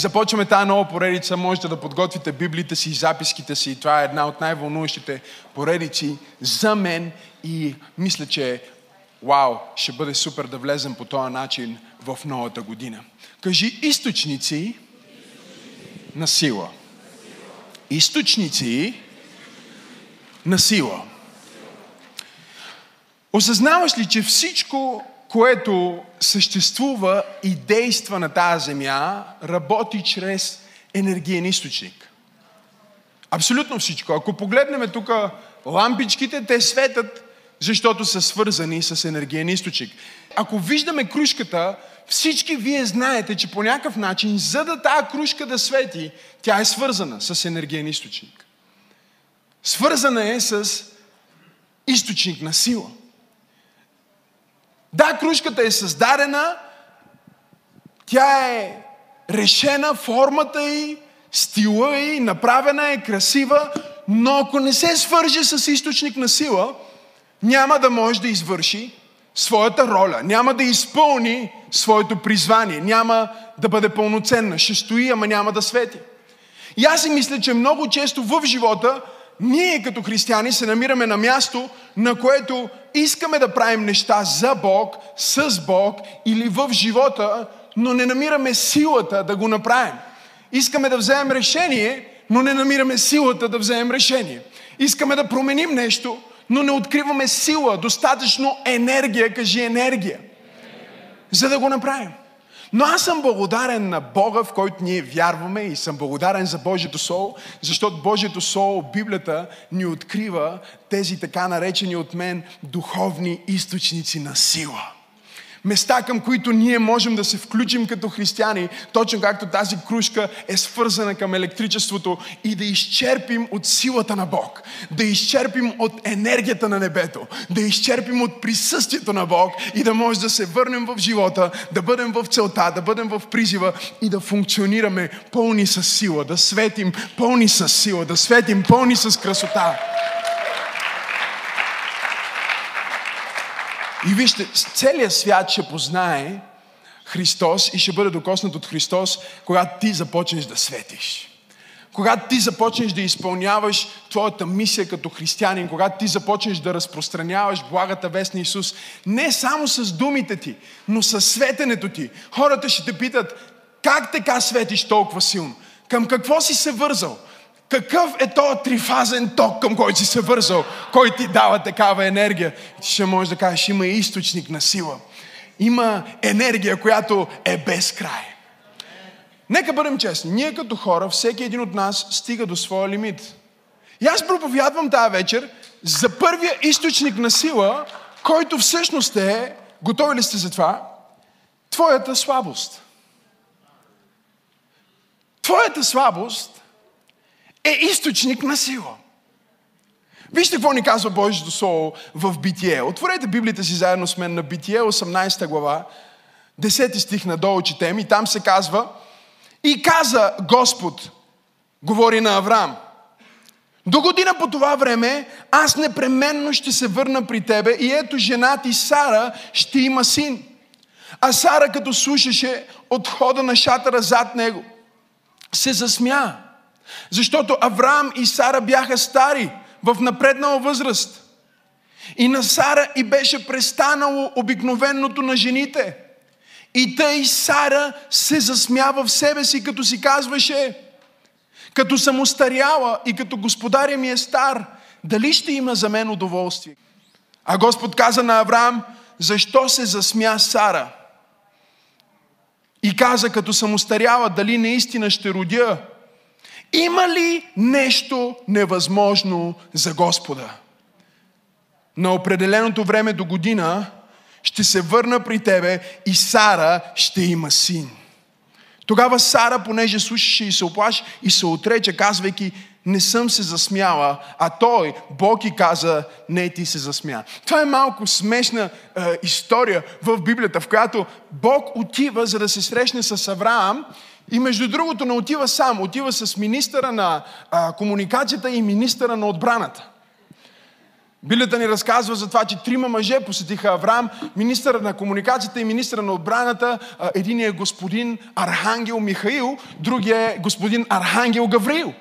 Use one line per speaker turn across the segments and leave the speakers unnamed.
започваме тази нова поредица. Можете да подготвите библите си, записките си. Това е една от най-вълнуващите поредици за мен и мисля, че вау, ще бъде супер да влезем по този начин в новата година. Кажи източници на сила. Източници на сила. Осъзнаваш ли, че всичко, което съществува и действа на тази земя, работи чрез енергиен източник? Абсолютно всичко. Ако погледнем тук лампичките, те светят, защото са свързани с енергиен източник. Ако виждаме кружката, всички вие знаете, че по някакъв начин, за да тази кружка да свети, тя е свързана с енергиен източник. Свързана е с източник на сила. Да, кружката е създадена, тя е решена, формата й, стила й, направена е красива, но ако не се свърже с източник на сила, няма да може да извърши своята роля, няма да изпълни своето призвание, няма да бъде пълноценна. Ще стои, ама няма да свети. И аз си мисля, че много често в живота ние като християни се намираме на място, на което искаме да правим неща за Бог, с Бог или в живота, но не намираме силата да го направим. Искаме да вземем решение, но не намираме силата да вземем решение. Искаме да променим нещо, но не откриваме сила, достатъчно енергия, кажи енергия, за да го направим. Но аз съм благодарен на Бога, в който ние вярваме и съм благодарен за Божието Слово, защото Божието Слово, Библията, ни открива тези така наречени от мен духовни източници на сила места, към които ние можем да се включим като християни, точно както тази кружка е свързана към електричеството и да изчерпим от силата на Бог, да изчерпим от енергията на небето, да изчерпим от присъствието на Бог и да може да се върнем в живота, да бъдем в целта, да бъдем в призива и да функционираме пълни с сила, да светим пълни с сила, да светим пълни с красота. И вижте, целият свят ще познае Христос и ще бъде докоснат от Христос, когато ти започнеш да светиш. Когато ти започнеш да изпълняваш твоята мисия като християнин, когато ти започнеш да разпространяваш благата вест на Исус, не само с думите ти, но с светенето ти. Хората ще те питат, как така светиш толкова силно? Към какво си се вързал? Какъв е този трифазен ток, към който си се вързал, който ти дава такава енергия? Ще можеш да кажеш, има източник на сила. Има енергия, която е без край. Нека бъдем честни. Ние като хора, всеки един от нас стига до своя лимит. И аз проповядвам тази вечер за първия източник на сила, който всъщност е, готови ли сте за това? Твоята слабост. Твоята слабост е източник на сила. Вижте какво ни казва Божието Слово в Битие. Отворете Библията си заедно с мен на Битие, 18 глава, 10 стих надолу четем и там се казва И каза Господ, говори на Авраам, до година по това време аз непременно ще се върна при тебе и ето жена ти Сара ще има син. А Сара като слушаше от хода на шатъра зад него, се засмя защото Авраам и Сара бяха стари, в напреднала възраст. И на Сара и беше престанало обикновеното на жените. И тъй Сара се засмява в себе си, като си казваше, като съм устаряла и като господаря ми е стар, дали ще има за мен удоволствие? А Господ каза на Авраам, защо се засмя Сара? И каза, като съм устаряла, дали наистина ще родя? Има ли нещо невъзможно за Господа? На определеното време до година ще се върна при тебе и Сара ще има син. Тогава Сара, понеже слушаше и се оплаши и се отрече, казвайки, не съм се засмяла, а той, Бог и каза, не ти се засмя. Това е малко смешна е, история в Библията, в която Бог отива, за да се срещне с Авраам и между другото не отива сам, отива с министъра на а, комуникацията и министъра на отбраната. Билята ни разказва за това, че трима мъже посетиха Авраам, министър на комуникацията и министър на отбраната. Един е господин Архангел Михаил, другия е господин Архангел Гавриил.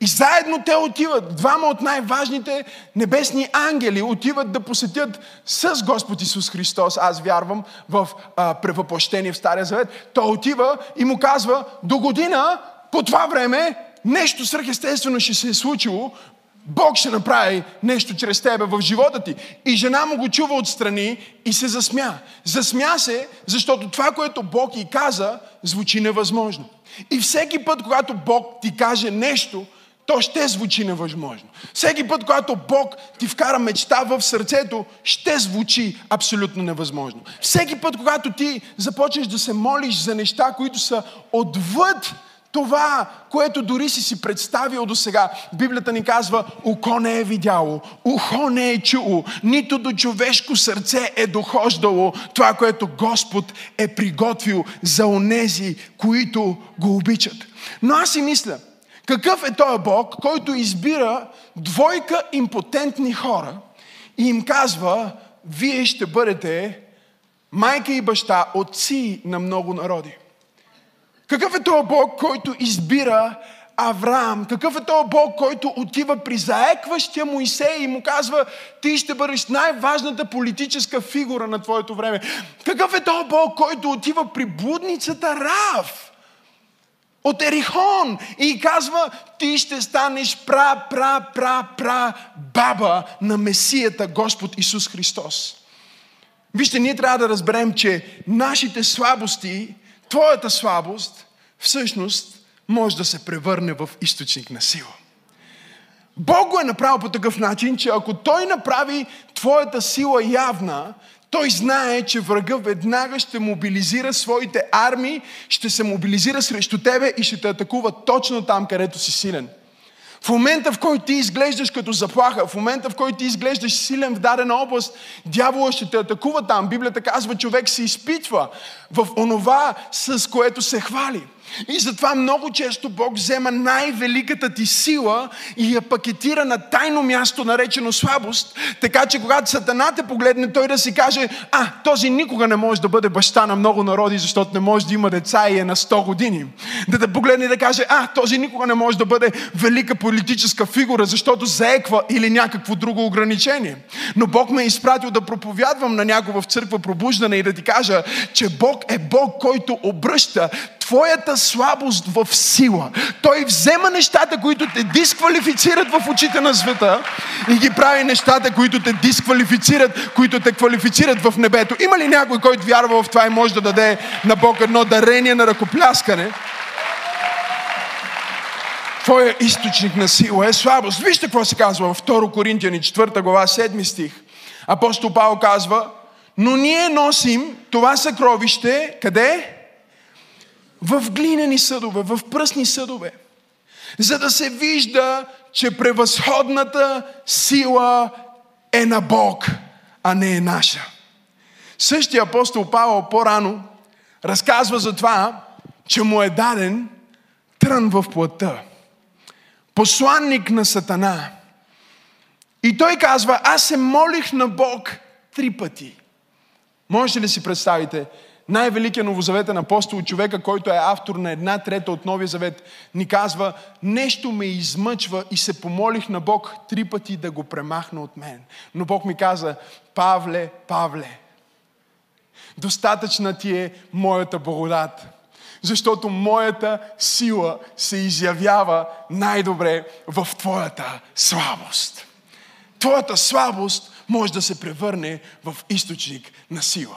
И заедно те отиват, двама от най-важните небесни ангели отиват да посетят с Господ Исус Христос, аз вярвам, в а, превъплъщение в Стария Завет. Той отива и му казва, до година, по това време, нещо свръхестествено ще се е случило, Бог ще направи нещо чрез тебе в живота ти. И жена му го чува отстрани и се засмя. Засмя се, защото това, което Бог и каза, звучи невъзможно. И всеки път, когато Бог ти каже нещо, то ще звучи невъзможно. Всеки път, когато Бог ти вкара мечта в сърцето, ще звучи абсолютно невъзможно. Всеки път, когато ти започнеш да се молиш за неща, които са отвъд това, което дори си си представил до сега, Библията ни казва, око не е видяло, ухо не е чуло, нито до човешко сърце е дохождало това, което Господ е приготвил за онези, които го обичат. Но аз си мисля, какъв е този Бог, който избира двойка импотентни хора и им казва, вие ще бъдете майка и баща, отци на много народи. Какъв е този Бог, който избира Авраам? Какъв е този Бог, който отива при заекващия Моисей и му казва, ти ще бъдеш най-важната политическа фигура на твоето време? Какъв е този Бог, който отива при блудницата Рав? От Ерихон и казва, ти ще станеш пра, пра, пра, пра баба на Месията Господ Исус Христос. Вижте, ние трябва да разберем, че нашите слабости твоята слабост всъщност може да се превърне в източник на сила. Бог го е направил по такъв начин, че ако Той направи твоята сила явна, той знае, че врага веднага ще мобилизира своите армии, ще се мобилизира срещу тебе и ще те атакува точно там, където си силен. В момента, в който ти изглеждаш като заплаха, в момента, в който ти изглеждаш силен в дадена област, дявола ще те атакува там. Библията казва, човек се изпитва в онова, с което се хвали. И затова много често Бог взема най-великата ти сила и я пакетира на тайно място, наречено слабост, така че когато Сатана те погледне, той да си каже, а, този никога не може да бъде баща на много народи, защото не може да има деца и е на 100 години. Да те погледне и да каже, а, този никога не може да бъде велика политическа фигура, защото заеква или някакво друго ограничение. Но Бог ме е изпратил да проповядвам на някого в църква пробуждане и да ти кажа, че Бог е Бог, който обръща твоята слабост в сила. Той взема нещата, които те дисквалифицират в очите на света и ги прави нещата, които те дисквалифицират, които те квалифицират в небето. Има ли някой, който вярва в това и може да даде на Бог едно дарение на ръкопляскане? Твоя източник на сила е слабост. Вижте какво се казва в 2 Коринтияни 4 глава 7 стих. Апостол Павел казва, но ние носим това съкровище, къде? В глинени съдове, в пръсни съдове, за да се вижда, че превъзходната сила е на Бог, а не е наша. Същия апостол Павел по-рано разказва за това, че му е даден трън в плътта. Посланник на Сатана. И той казва, аз се молих на Бог три пъти. Можете ли си представите? Най-великият новозаветен апостол, човека, който е автор на една трета от Новия завет, ни казва, нещо ме измъчва и се помолих на Бог три пъти да го премахна от мен. Но Бог ми каза, Павле, Павле, достатъчна ти е моята благодат. Защото моята сила се изявява най-добре в твоята слабост. Твоята слабост може да се превърне в източник на сила.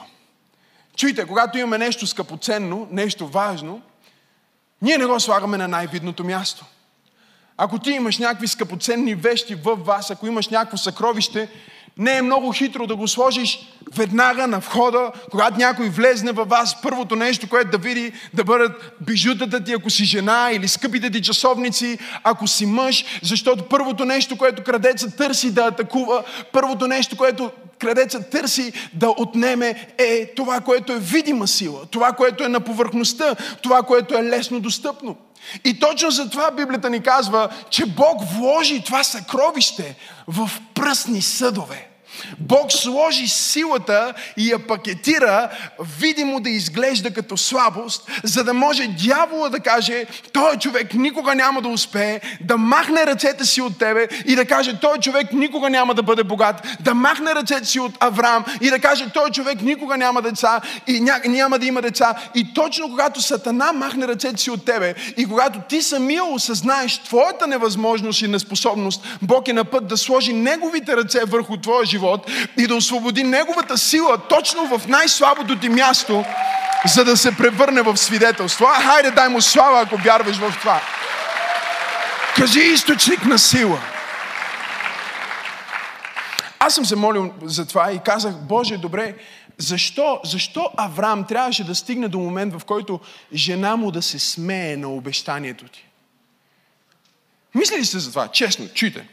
Чуйте, когато имаме нещо скъпоценно, нещо важно, ние не го слагаме на най-видното място. Ако ти имаш някакви скъпоценни вещи в вас, ако имаш някакво съкровище, не е много хитро да го сложиш веднага на входа, когато някой влезне във вас, първото нещо, което да види, да бъдат бижутата ти, ако си жена или скъпите ти часовници, ако си мъж, защото първото нещо, което крадеца търси да атакува, първото нещо, което крадеца търси да отнеме е това, което е видима сила, това, което е на повърхността, това, което е лесно достъпно. И точно за това Библията ни казва, че Бог вложи това съкровище в пръстни съдове. Бог сложи силата и я пакетира, видимо да изглежда като слабост, за да може дявола да каже, той човек никога няма да успее, да махне ръцете си от тебе и да каже, той човек никога няма да бъде богат, да махне ръцете си от Авраам и да каже, той човек никога няма деца и ня, няма да има деца. И точно когато Сатана махне ръцете си от тебе и когато ти самия осъзнаеш твоята невъзможност и неспособност, Бог е на път да сложи неговите ръце върху твоя живот живот и да освободи Неговата сила точно в най-слабото ти място, за да се превърне в свидетелство. А, хайде, дай му слава, ако вярваш в това. Кажи източник на сила. Аз съм се молил за това и казах, Боже, добре, защо, защо Авраам трябваше да стигне до момент, в който жена му да се смее на обещанието ти? Мисли ли сте за това? Честно, чуйте.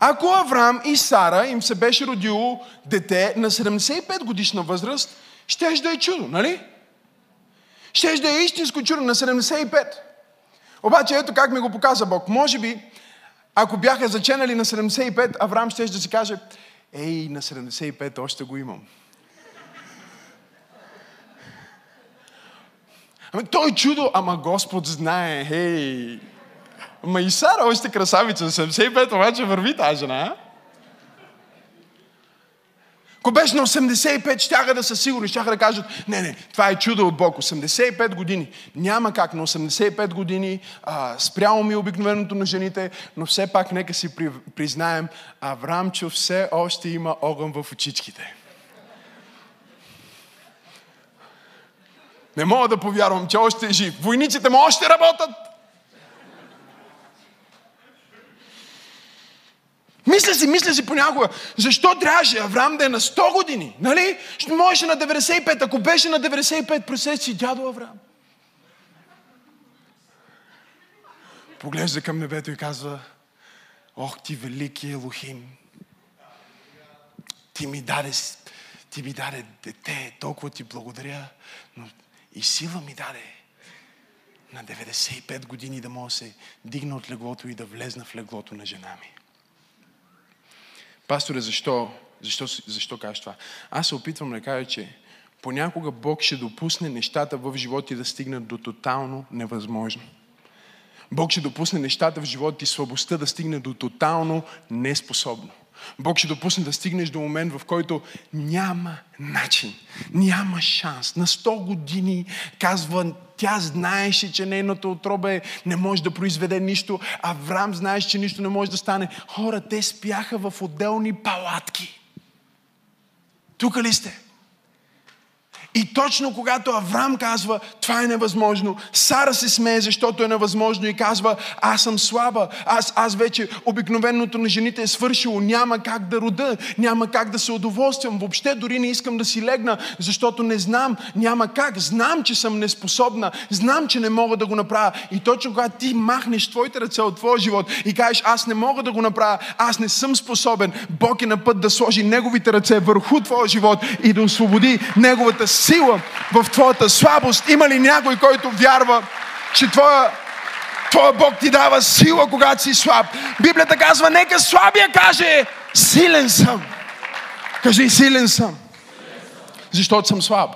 Ако Авраам и Сара им се беше родило дете на 75 годишна възраст, щеше да е чудо, нали? Щеше да е истинско чудо на 75. Обаче ето как ми го показа Бог. Може би, ако бяха заченали на 75, Авраам ще да си каже, ей, на 75 още го имам. Ами той е чудо, ама Господ знае, хей, Ма и Сара още красавица, 75 обаче върви тази жена. Ако беше на 85, щяха да са сигурни, щяха да кажат, не, не, това е чудо от Бог. 85 години. Няма как, на 85 години а, спрямо ми обикновеното на жените, но все пак нека си при, признаем, Аврамчо все още има огън в очичките. Не мога да повярвам, че още е жив. Войниците му още работят. Мисля си, мисля си понякога, защо трябваше Авраам да е на 100 години? Нали? Ще можеше на 95. Ако беше на 95, пресет си дядо Авраам. Поглежда към небето и казва, Ох ти велики Елохим, ти ми даде, ти ми даде дете, толкова ти благодаря, но и сила ми даде на 95 години да мога се дигна от леглото и да влезна в леглото на жена ми. Пасторе, защо? Защо, защо кажеш това? Аз се опитвам да кажа, че понякога Бог ще допусне нещата в живота ти да стигнат до тотално невъзможно. Бог ще допусне нещата в живота ти, слабостта да стигне до тотално неспособно. Бог ще допусне да стигнеш до момент, в който няма начин, няма шанс. На 100 години казва, тя знаеше, че нейното отробе не може да произведе нищо. Авраам знаеше, че нищо не може да стане. Хора, те спяха в отделни палатки. Тук ли сте? И точно когато Авраам казва, това е невъзможно, Сара се смее, защото е невъзможно и казва, аз съм слаба, аз, аз вече обикновеното на жените е свършило, няма как да рода, няма как да се удоволствам, въобще дори не искам да си легна, защото не знам, няма как, знам, че съм неспособна, знам, че не мога да го направя. И точно когато ти махнеш твоите ръце от твоя живот и кажеш, аз не мога да го направя, аз не съм способен, Бог е на път да сложи неговите ръце върху твоя живот и да освободи неговата сила в твоята слабост. Има ли някой, който вярва, че твоя, твоя Бог ти дава сила, когато си слаб? Библията казва, нека слабия каже, силен съм. Кажи, силен съм. Защото съм слаб.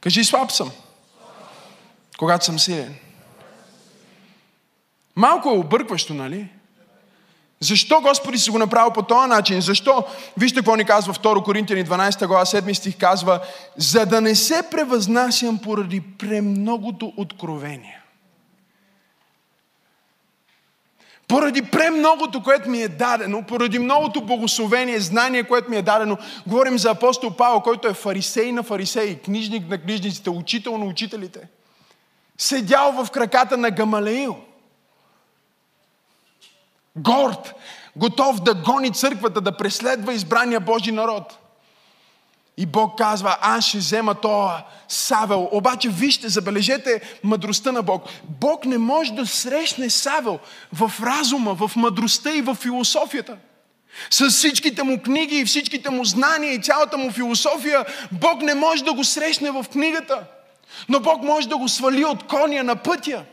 Кажи, слаб съм. Когато съм силен. Малко е объркващо, нали? Защо Господи си го направил по този начин? Защо? Вижте какво ни казва 2 Коринтияни 12 глава 7 стих казва, за да не се превъзнасям поради премногото откровение. Поради премногото, което ми е дадено, поради многото богословение, знание, което ми е дадено, говорим за апостол Павел, който е фарисей на фарисеи, книжник на книжниците, учител на учителите. Седял в краката на Гамалеил – горд, готов да гони църквата, да преследва избрания Божий народ. И Бог казва, аз ще взема това Савел. Обаче вижте, забележете мъдростта на Бог. Бог не може да срещне Савел в разума, в мъдростта и в философията. С всичките му книги и всичките му знания и цялата му философия, Бог не може да го срещне в книгата. Но Бог може да го свали от коня на пътя.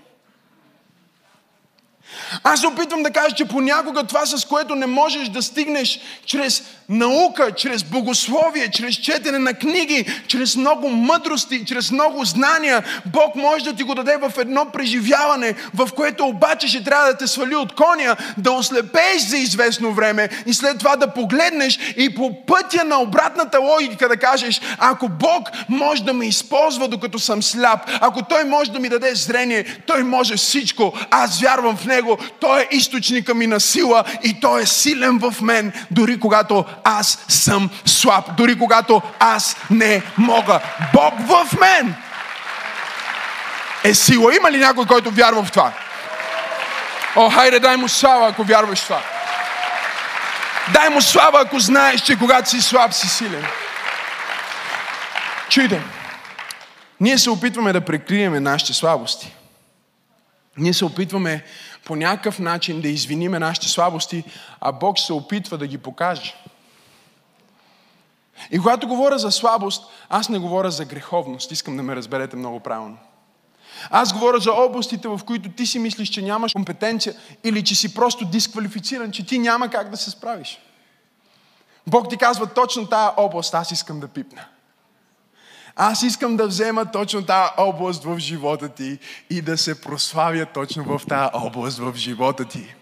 Аз се опитвам да кажа, че понякога това, с което не можеш да стигнеш чрез наука, чрез богословие, чрез четене на книги, чрез много мъдрости, чрез много знания, Бог може да ти го даде в едно преживяване, в което обаче ще трябва да те свали от коня, да ослепееш за известно време и след това да погледнеш и по пътя на обратната логика да кажеш, ако Бог може да ме използва докато съм сляп, ако Той може да ми даде зрение, Той може всичко, аз вярвам в Него, Той е източника ми на сила и Той е силен в мен, дори когато аз съм слаб, дори когато аз не мога. Бог в мен е сила. Има ли някой, който вярва в това? О, хайде, дай му слава, ако вярваш в това. Дай му слава, ако знаеш, че когато си слаб, си силен. Чуйте, ние се опитваме да прикриеме нашите слабости. Ние се опитваме по някакъв начин да извиниме нашите слабости, а Бог се опитва да ги покаже. И когато говоря за слабост, аз не говоря за греховност. Искам да ме разберете много правилно. Аз говоря за областите, в които ти си мислиш, че нямаш компетенция или че си просто дисквалифициран, че ти няма как да се справиш. Бог ти казва точно тая област, аз искам да пипна. Аз искам да взема точно тази област в живота ти и да се прославя точно в тази област в живота ти.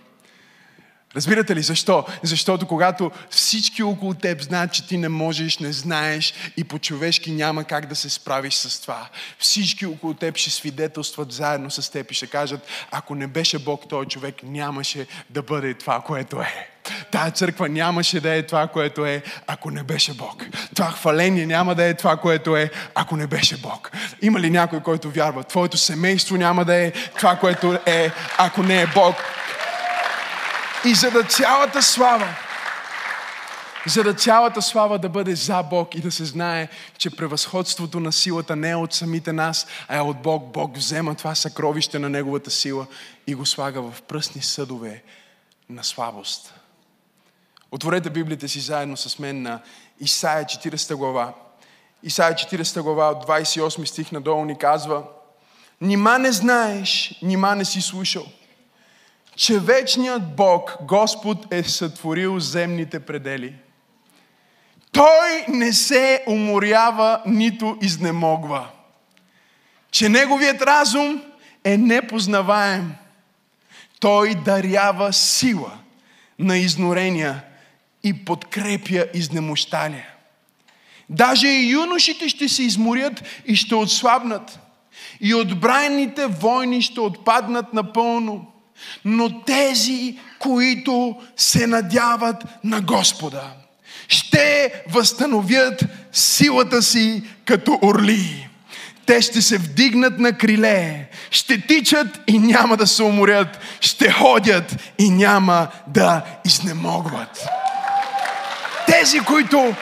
Разбирате ли защо? Защото когато всички около теб знаят, че ти не можеш, не знаеш и по-човешки няма как да се справиш с това, всички около теб ще свидетелстват заедно с теб и ще кажат, ако не беше Бог, този човек нямаше да бъде това, което е. Тая църква нямаше да е това, което е, ако не беше Бог. Това хваление няма да е това, което е, ако не беше Бог. Има ли някой, който вярва? Твоето семейство няма да е това, което е, ако не е Бог. И за да цялата слава, за да цялата слава да бъде за Бог и да се знае, че превъзходството на силата не е от самите нас, а е от Бог. Бог взема това съкровище на Неговата сила и го слага в пръстни съдове на слабост. Отворете Библията си заедно с мен на Исаия 40 глава. Исаия 40 глава от 28 стих надолу ни казва Нима не знаеш, нима не си слушал – че вечният Бог, Господ, е сътворил земните предели. Той не се уморява, нито изнемогва. Че неговият разум е непознаваем. Той дарява сила на изнорения и подкрепя изнемощалия. Даже и юношите ще се изморят и ще отслабнат. И отбрайните войни ще отпаднат напълно но тези, които се надяват на Господа, ще възстановят силата си като орли. Те ще се вдигнат на криле, ще тичат и няма да се уморят, ще ходят и няма да изнемогват. Тези, които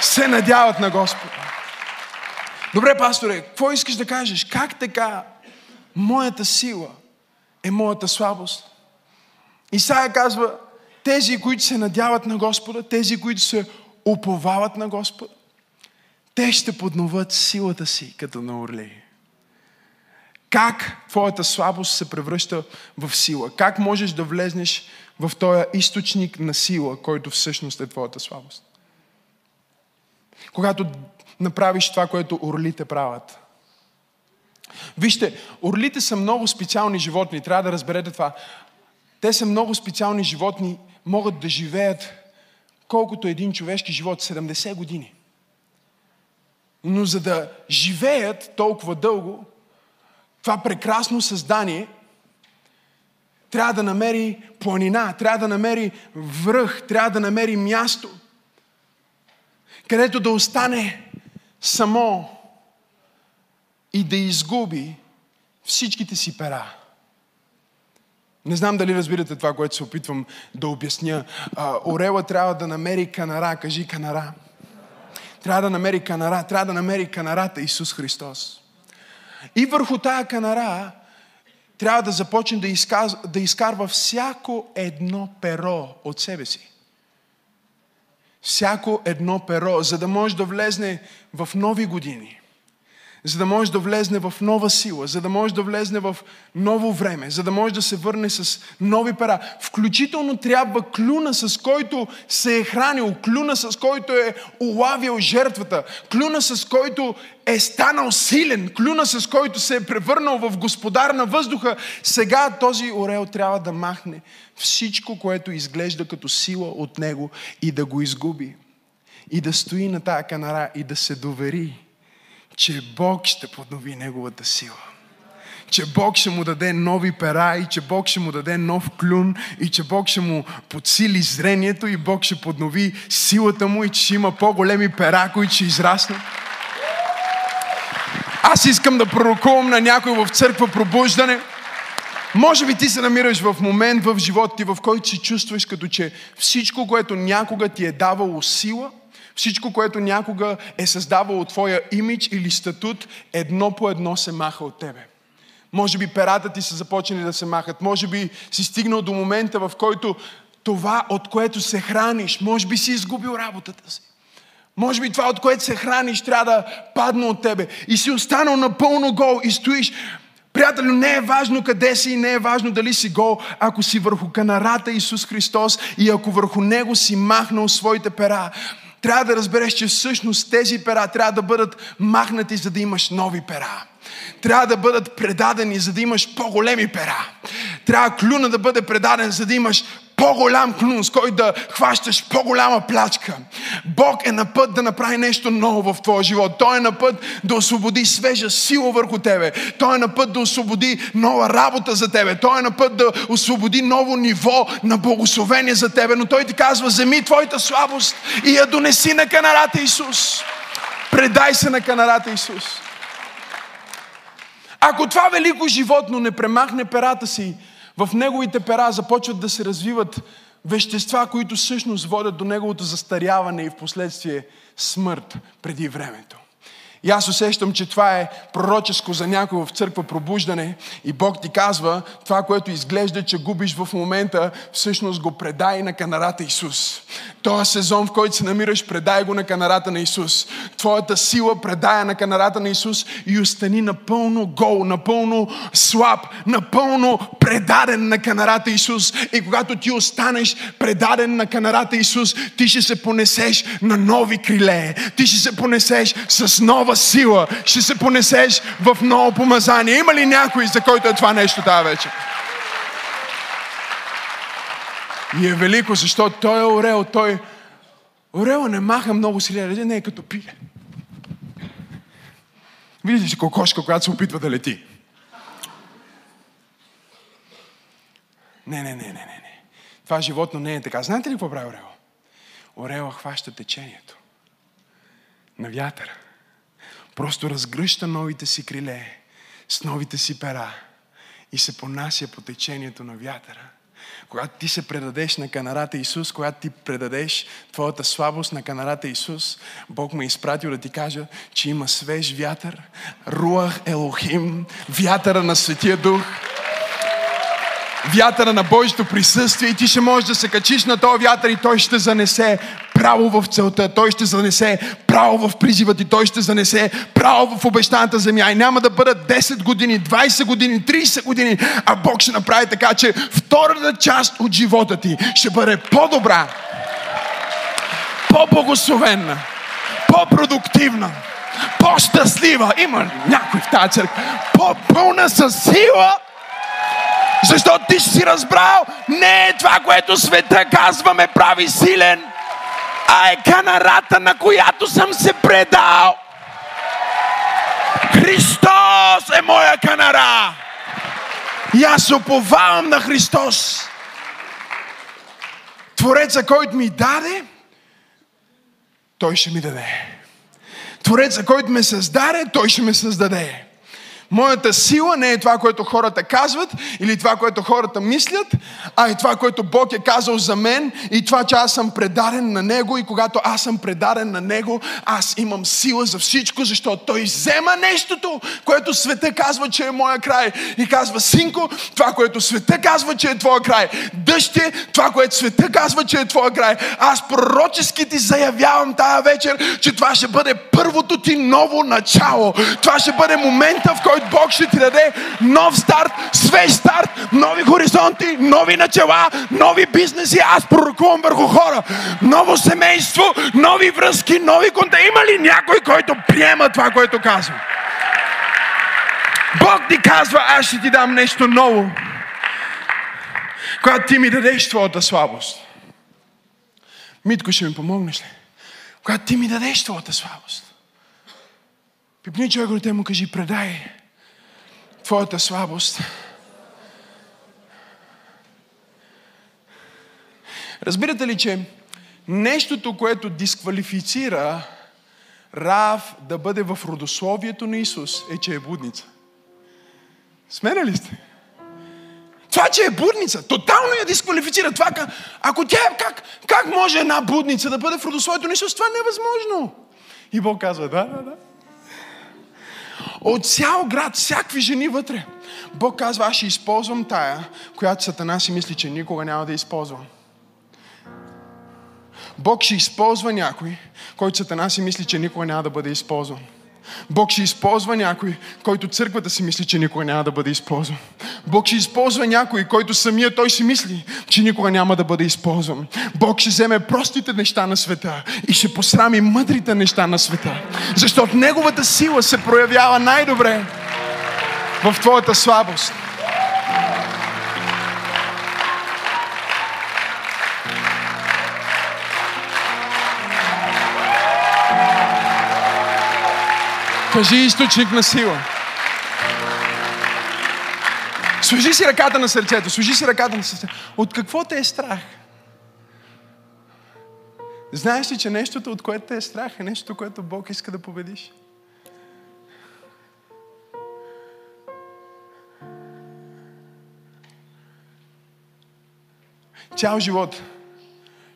се надяват на Господа. Добре, пасторе, какво искаш да кажеш? Как така моята сила – е моята слабост. Исаия казва, тези, които се надяват на Господа, тези, които се уповават на Господа, те ще подноват силата си като на орли. Как твоята слабост се превръща в сила? Как можеш да влезнеш в този източник на сила, който всъщност е твоята слабост? Когато направиш това, което орлите правят – Вижте, орлите са много специални животни, трябва да разберете това. Те са много специални животни, могат да живеят колкото един човешки живот, 70 години. Но за да живеят толкова дълго, това прекрасно създание трябва да намери планина, трябва да намери връх, трябва да намери място, където да остане само и да изгуби всичките си пера. Не знам дали разбирате това, което се опитвам да обясня. А, орела трябва да намери канара. Кажи канара. Трябва да намери канара. Трябва да намери канарата Исус Христос. И върху тая канара трябва да започне да, изказ... да изкарва всяко едно перо от себе си. Всяко едно перо, за да може да влезне в нови години за да може да влезне в нова сила, за да може да влезне в ново време, за да може да се върне с нови пера. Включително трябва клюна, с който се е хранил, клюна, с който е улавил жертвата, клюна, с който е станал силен, клюна, с който се е превърнал в господар на въздуха. Сега този орел трябва да махне всичко, което изглежда като сила от него и да го изгуби. И да стои на тая канара и да се довери че Бог ще поднови неговата сила. Че Бог ще му даде нови пера и че Бог ще му даде нов клюн и че Бог ще му подсили зрението и Бог ще поднови силата му и че ще има по-големи пера, които ще израснат. Аз искам да пророкувам на някой в църква пробуждане. Може би ти се намираш в момент в живота ти, в който си чувстваш като че всичко, което някога ти е давало сила – всичко, което някога е създавало твоя имидж или статут, едно по едно се маха от тебе. Може би перата ти са започнали да се махат. Може би си стигнал до момента, в който това, от което се храниш, може би си изгубил работата си. Може би това, от което се храниш, трябва да падне от тебе. И си останал напълно гол и стоиш. Приятелю, не е важно къде си и не е важно дали си гол, ако си върху канарата Исус Христос и ако върху Него си махнал своите пера трябва да разбереш, че всъщност тези пера трябва да бъдат махнати, за да имаш нови пера. Трябва да бъдат предадени, за да имаш по-големи пера. Трябва клюна да бъде предаден, за да имаш по-голям клюн, с който да хващаш по-голяма плачка. Бог е на път да направи нещо ново в твоя живот. Той е на път да освободи свежа сила върху тебе. Той е на път да освободи нова работа за тебе. Той е на път да освободи ново ниво на благословение за тебе. Но Той ти казва, вземи твоята слабост и я донеси на канарата Исус. Предай се на канарата Исус. Ако това велико животно не премахне перата си, в неговите пера започват да се развиват вещества, които всъщност водят до неговото застаряване и в последствие смърт преди времето. И аз усещам, че това е пророческо за някой в църква пробуждане и Бог ти казва, това, което изглежда, че губиш в момента, всъщност го предай на канарата Исус. Този сезон, в който се намираш, предай го на канарата на Исус. Твоята сила предая на канарата на Исус и остани напълно гол, напълно слаб, напълно предаден на канарата Исус. И когато ти останеш предаден на канарата Исус, ти ще се понесеш на нови криле. Ти ще се понесеш с нова нова сила. Ще се понесеш в ново помазание. Има ли някой, за който е това нещо тази вечер? И е велико, защото той е орел. Той... Орела не маха много силен, не е като пиле. Видите ли кокошка, която се опитва да лети? Не, не, не, не, не. не. Това животно не е така. Знаете ли какво прави орел? Орела хваща течението на вятъра. Просто разгръща новите си криле с новите си пера и се понася по течението на вятъра. Когато ти се предадеш на канарата Исус, когато ти предадеш твоята слабост на канарата Исус, Бог ме е изпратил да ти кажа, че има свеж вятър, Руах Елохим, вятъра на Светия Дух, вятъра на Божието присъствие и ти ще можеш да се качиш на този вятър и той ще занесе право в целта, той ще занесе право в призива ти, той ще занесе право в обещаната земя. И няма да бъдат 10 години, 20 години, 30 години, а Бог ще направи така, че втората част от живота ти ще бъде по-добра, по-благословенна, по-продуктивна, по-щастлива. Има някой в тази църква. По-пълна със сила защото ти си разбрал, не е това, което света казва ме прави силен, а е канарата, на която съм се предал. Христос е моя канара. И аз уповавам на Христос. Твореца, който ми даде, той ще ми даде. Твореца, който ме създаде, той ще ме създаде. Моята сила не е това, което хората казват или това, което хората мислят, а е това, което Бог е казал за мен и това, че аз съм предаден на Него и когато аз съм предаден на Него, аз имам сила за всичко, защото Той взема нещото, което света казва, че е моя край и казва, синко, това, което света казва, че е твоя край. Дъще, това, което света казва, че е твоя край. Аз пророчески ти заявявам тая вечер, че това ще бъде първото ти ново начало. Това ще бъде момента, в който Бог ще ти даде нов старт, свеж старт, нови хоризонти, нови начала, нови бизнеси. Аз пророкувам върху хора. Ново семейство, нови връзки, нови конта. Има ли някой, който приема това, което казвам? Бог ти казва, аз ще ти дам нещо ново. Когато ти ми дадеш твоята слабост. Митко, ще ми помогнеш ли? Когато ти ми дадеш твоята слабост. Пипни човек те му кажи, предай твоята слабост. Разбирате ли, че нещото, което дисквалифицира Рав да бъде в родословието на Исус, е, че е будница. Смена ли сте? Това, че е будница, тотално я дисквалифицира. Това, ако тя е, как, как може една будница да бъде в родословието на Исус? Това не е възможно. И Бог казва, да, да, да. От цял град, всякакви жени вътре. Бог казва, аз ще използвам тая, която Сатана си мисли, че никога няма да използвам. Бог ще използва някой, който Сатана си мисли, че никога няма да бъде използван. Бог ще използва някой, който църквата си мисли, че никога няма да бъде използван. Бог ще използва някой, който самия той си мисли, че никога няма да бъде използван. Бог ще вземе простите неща на света и ще посрами мъдрите неща на света. Защото Неговата сила се проявява най-добре в твоята слабост. Кажи източник на сила. Служи си ръката на сърцето, служи си ръката на сърцето. От какво те е страх? Знаеш ли, че нещото, от което те е страх, е нещо, което Бог иска да победиш? Цял живот.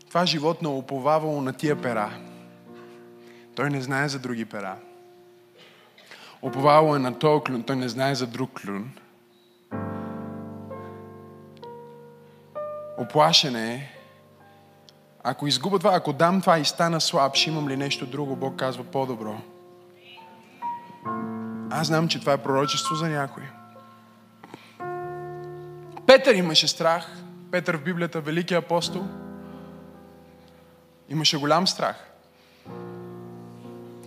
Това животно оповавало на тия пера. Той не знае за други пера. Оповало е на този клюн, той не знае за друг клюн. Оплашен е. Ако изгубя това, ако дам това и стана слаб, ще имам ли нещо друго? Бог казва по-добро. Аз знам, че това е пророчество за някой. Петър имаше страх. Петър в Библията, велики апостол. Имаше голям страх.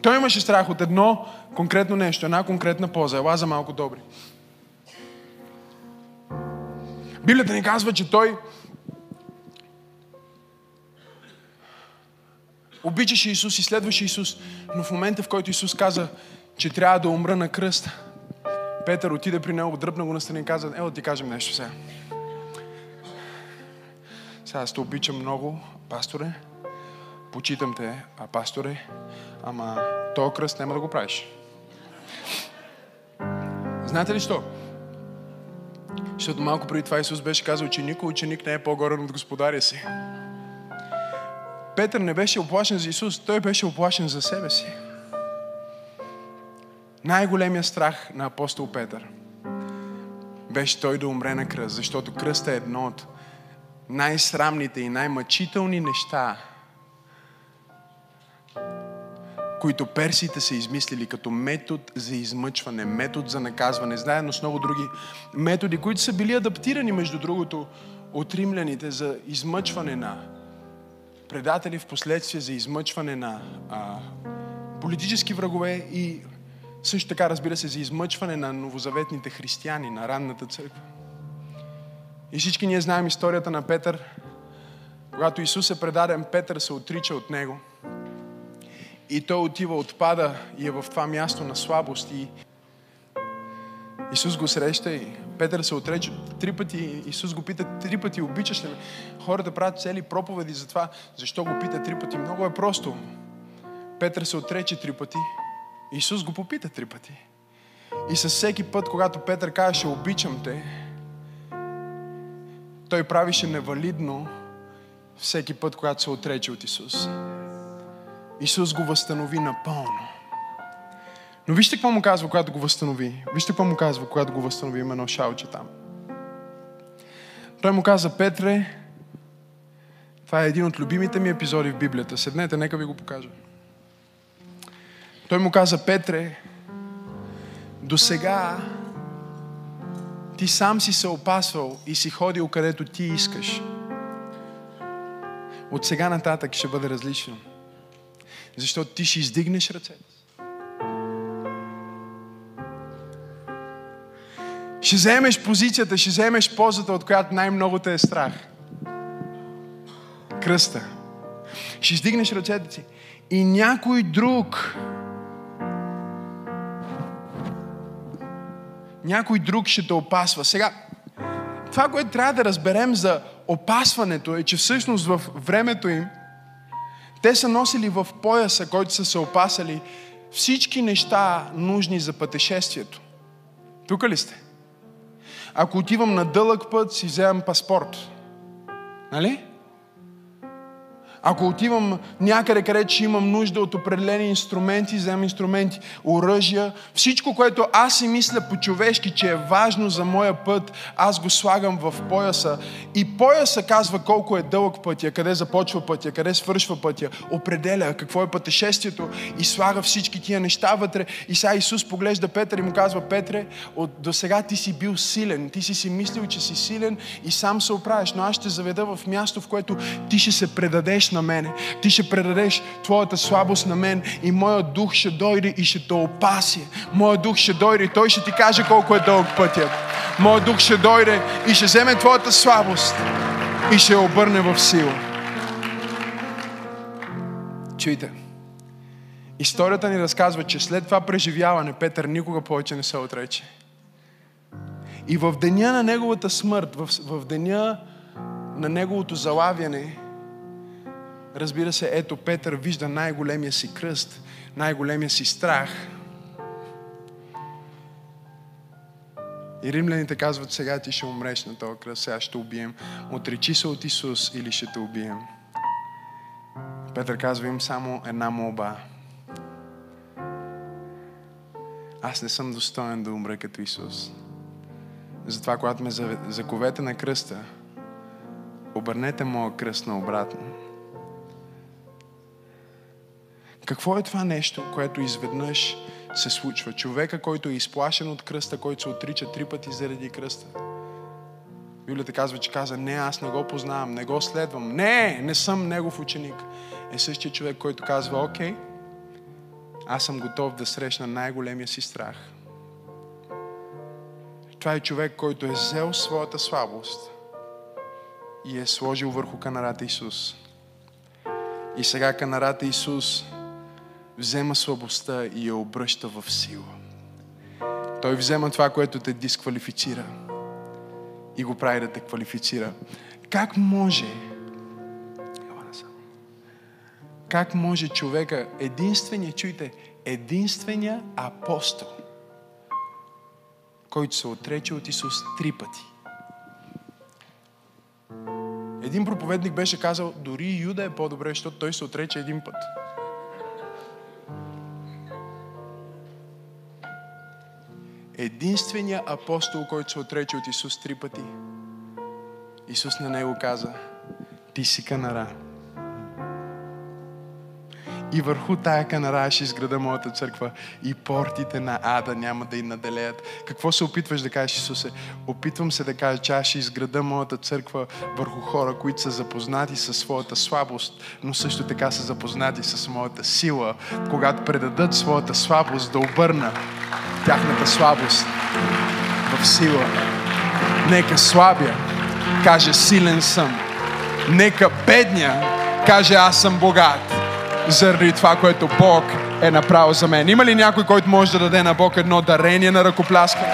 Той имаше страх от едно конкретно нещо, една конкретна поза. Ела за малко добри. Библията ни казва, че той обичаше Исус и следваше Исус, но в момента, в който Исус каза, че трябва да умра на кръст, Петър отиде при него, дръпна го на страни и каза, ела ти кажем нещо сега. Сега аз те обичам много, пасторе, почитам те, а пасторе, ама то кръст няма да го правиш. Знаете ли що? Защото малко преди това Исус беше казал, че никой ученик не е по-горен от господаря си. Петър не беше оплашен за Исус, той беше оплашен за себе си. Най-големият страх на апостол Петър беше той да умре на кръст, защото кръст е едно от най-срамните и най-мъчителни неща, които персите са измислили като метод за измъчване, метод за наказване, заедно с много други методи, които са били адаптирани, между другото, от римляните за измъчване на предатели, в последствие за измъчване на а, политически врагове и също така, разбира се, за измъчване на новозаветните християни, на ранната църква. И всички ние знаем историята на Петър. Когато Исус е предаден, Петър се отрича от него – и той отива, отпада и е в това място на слабост. И Исус го среща и Петър се отрече три пъти. Исус го пита три пъти, обичаш ли ме? Хората правят цели проповеди за това. Защо го пита три пъти? Много е просто. Петър се отрече три пъти. Исус го попита три пъти. И със всеки път, когато Петър казваше обичам те, той правише невалидно всеки път, когато се отрече от Исус. Исус го възстанови напълно. Но вижте какво му казва, когато го възстанови. Вижте какво му казва, когато го възстанови. Има едно шалче там. Той му каза, Петре, това е един от любимите ми епизоди в Библията. Седнете, нека ви го покажа. Той му каза, Петре, до сега ти сам си се опасвал и си ходил където ти искаш. От сега нататък ще бъде различно. Защото ти ще издигнеш ръцете. Ще вземеш позицията, ще вземеш позата, от която най-много те е страх. Кръста. Ще издигнеш ръцете си. И някой друг някой друг ще те опасва. Сега, това, което трябва да разберем за опасването е, че всъщност в времето им те са носили в пояса, който са се опасали, всички неща нужни за пътешествието. Тук ли сте? Ако отивам на дълъг път, си вземам паспорт. Нали? Ако отивам някъде, където ще имам нужда от определени инструменти, вземам инструменти, оръжия, всичко, което аз си мисля по-човешки, че е важно за моя път, аз го слагам в пояса. И пояса казва колко е дълъг пътя, къде започва пътя, къде свършва пътя, определя какво е пътешествието и слага всички тия неща вътре. И сега Исус поглежда Петър и му казва, Петре, от до сега ти си бил силен, ти си си мислил, че си силен и сам се оправиш, но аз ще заведа в място, в което ти ще се предадеш на мене. Ти ще предадеш твоята слабост на мен и моят дух ще дойде и ще те опаси. Моят дух ще дойде и той ще ти каже колко е дълъг пътя. Моят дух ще дойде и ще вземе твоята слабост и ще я обърне в сила. Чуйте. Историята ни разказва, че след това преживяване Петър никога повече не се отрече. И в деня на неговата смърт, в, в деня на неговото залавяне, Разбира се, ето Петър вижда най-големия си кръст, най-големия си страх. И римляните казват, сега ти ще умреш на този кръст, сега ще убием. Отречи се от Исус или ще те убием. Петър казва им само една молба. Аз не съм достоен да умра като Исус. Затова, когато ме заковете на кръста, обърнете моя кръст на обратно Какво е това нещо, което изведнъж се случва? Човека, който е изплашен от кръста, който се отрича три пъти заради кръста. Библията казва, че каза, не, аз не го познавам, не го следвам. Не, не съм негов ученик. Е същия човек, който казва, окей, аз съм готов да срещна най-големия си страх. Това е човек, който е взел своята слабост и е сложил върху канарата Исус. И сега канарата Исус взема слабостта и я обръща в сила. Той взема това, което те дисквалифицира и го прави да те квалифицира. Как може как може човека, единствения, чуйте, единствения апостол, който се отрече от Исус три пъти. Един проповедник беше казал, дори Юда е по-добре, защото той се отрече един път. Единствения апостол, който се отрече от Исус три пъти. Исус на него каза, ти си канара. И върху тая канара ще изграда моята църква и портите на ада няма да й наделеят. Какво се опитваш да кажеш, Исусе? Опитвам се да кажа, че аз ще изграда моята църква върху хора, които са запознати със своята слабост, но също така са запознати с моята сила, когато предадат своята слабост да обърна тяхната слабост в сила. Нека слабя каже силен съм. Нека бедня каже аз съм богат заради това, което Бог е направил за мен. Има ли някой, който може да даде на Бог едно дарение на ръкопляскане?